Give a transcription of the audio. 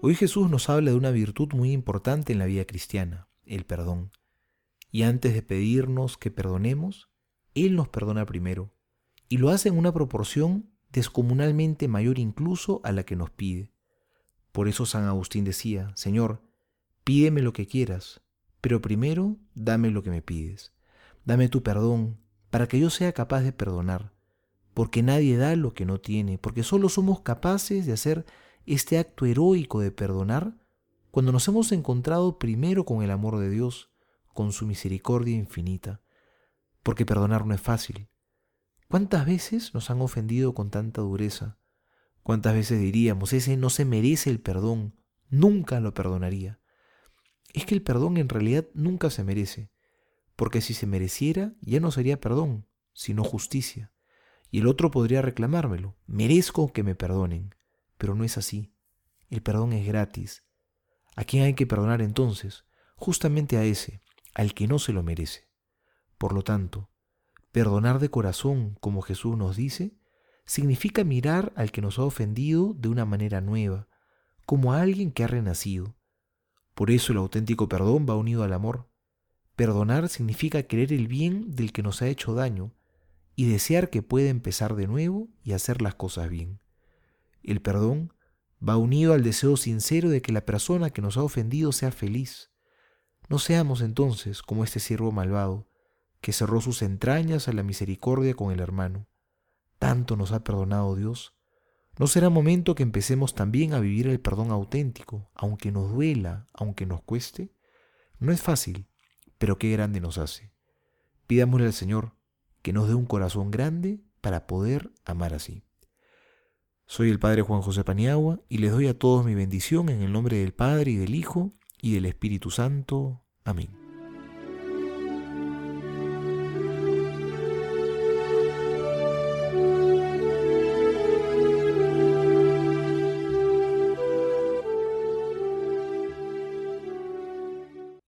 Hoy Jesús nos habla de una virtud muy importante en la vida cristiana, el perdón. Y antes de pedirnos que perdonemos, Él nos perdona primero, y lo hace en una proporción descomunalmente mayor incluso a la que nos pide. Por eso San Agustín decía, Señor, pídeme lo que quieras, pero primero dame lo que me pides. Dame tu perdón para que yo sea capaz de perdonar, porque nadie da lo que no tiene, porque solo somos capaces de hacer este acto heroico de perdonar cuando nos hemos encontrado primero con el amor de Dios, con su misericordia infinita, porque perdonar no es fácil. ¿Cuántas veces nos han ofendido con tanta dureza? ¿Cuántas veces diríamos, ese no se merece el perdón, nunca lo perdonaría? Es que el perdón en realidad nunca se merece, porque si se mereciera ya no sería perdón, sino justicia. Y el otro podría reclamármelo, merezco que me perdonen, pero no es así. El perdón es gratis. ¿A quién hay que perdonar entonces? Justamente a ese, al que no se lo merece. Por lo tanto, perdonar de corazón, como Jesús nos dice, significa mirar al que nos ha ofendido de una manera nueva, como a alguien que ha renacido. Por eso el auténtico perdón va unido al amor. Perdonar significa querer el bien del que nos ha hecho daño y desear que pueda empezar de nuevo y hacer las cosas bien. El perdón va unido al deseo sincero de que la persona que nos ha ofendido sea feliz. No seamos entonces como este siervo malvado, que cerró sus entrañas a la misericordia con el hermano. Tanto nos ha perdonado Dios. ¿No será momento que empecemos también a vivir el perdón auténtico, aunque nos duela, aunque nos cueste? No es fácil, pero qué grande nos hace. Pidámosle al Señor que nos dé un corazón grande para poder amar así. Soy el Padre Juan José Paniagua y les doy a todos mi bendición en el nombre del Padre y del Hijo y del Espíritu Santo. Amén.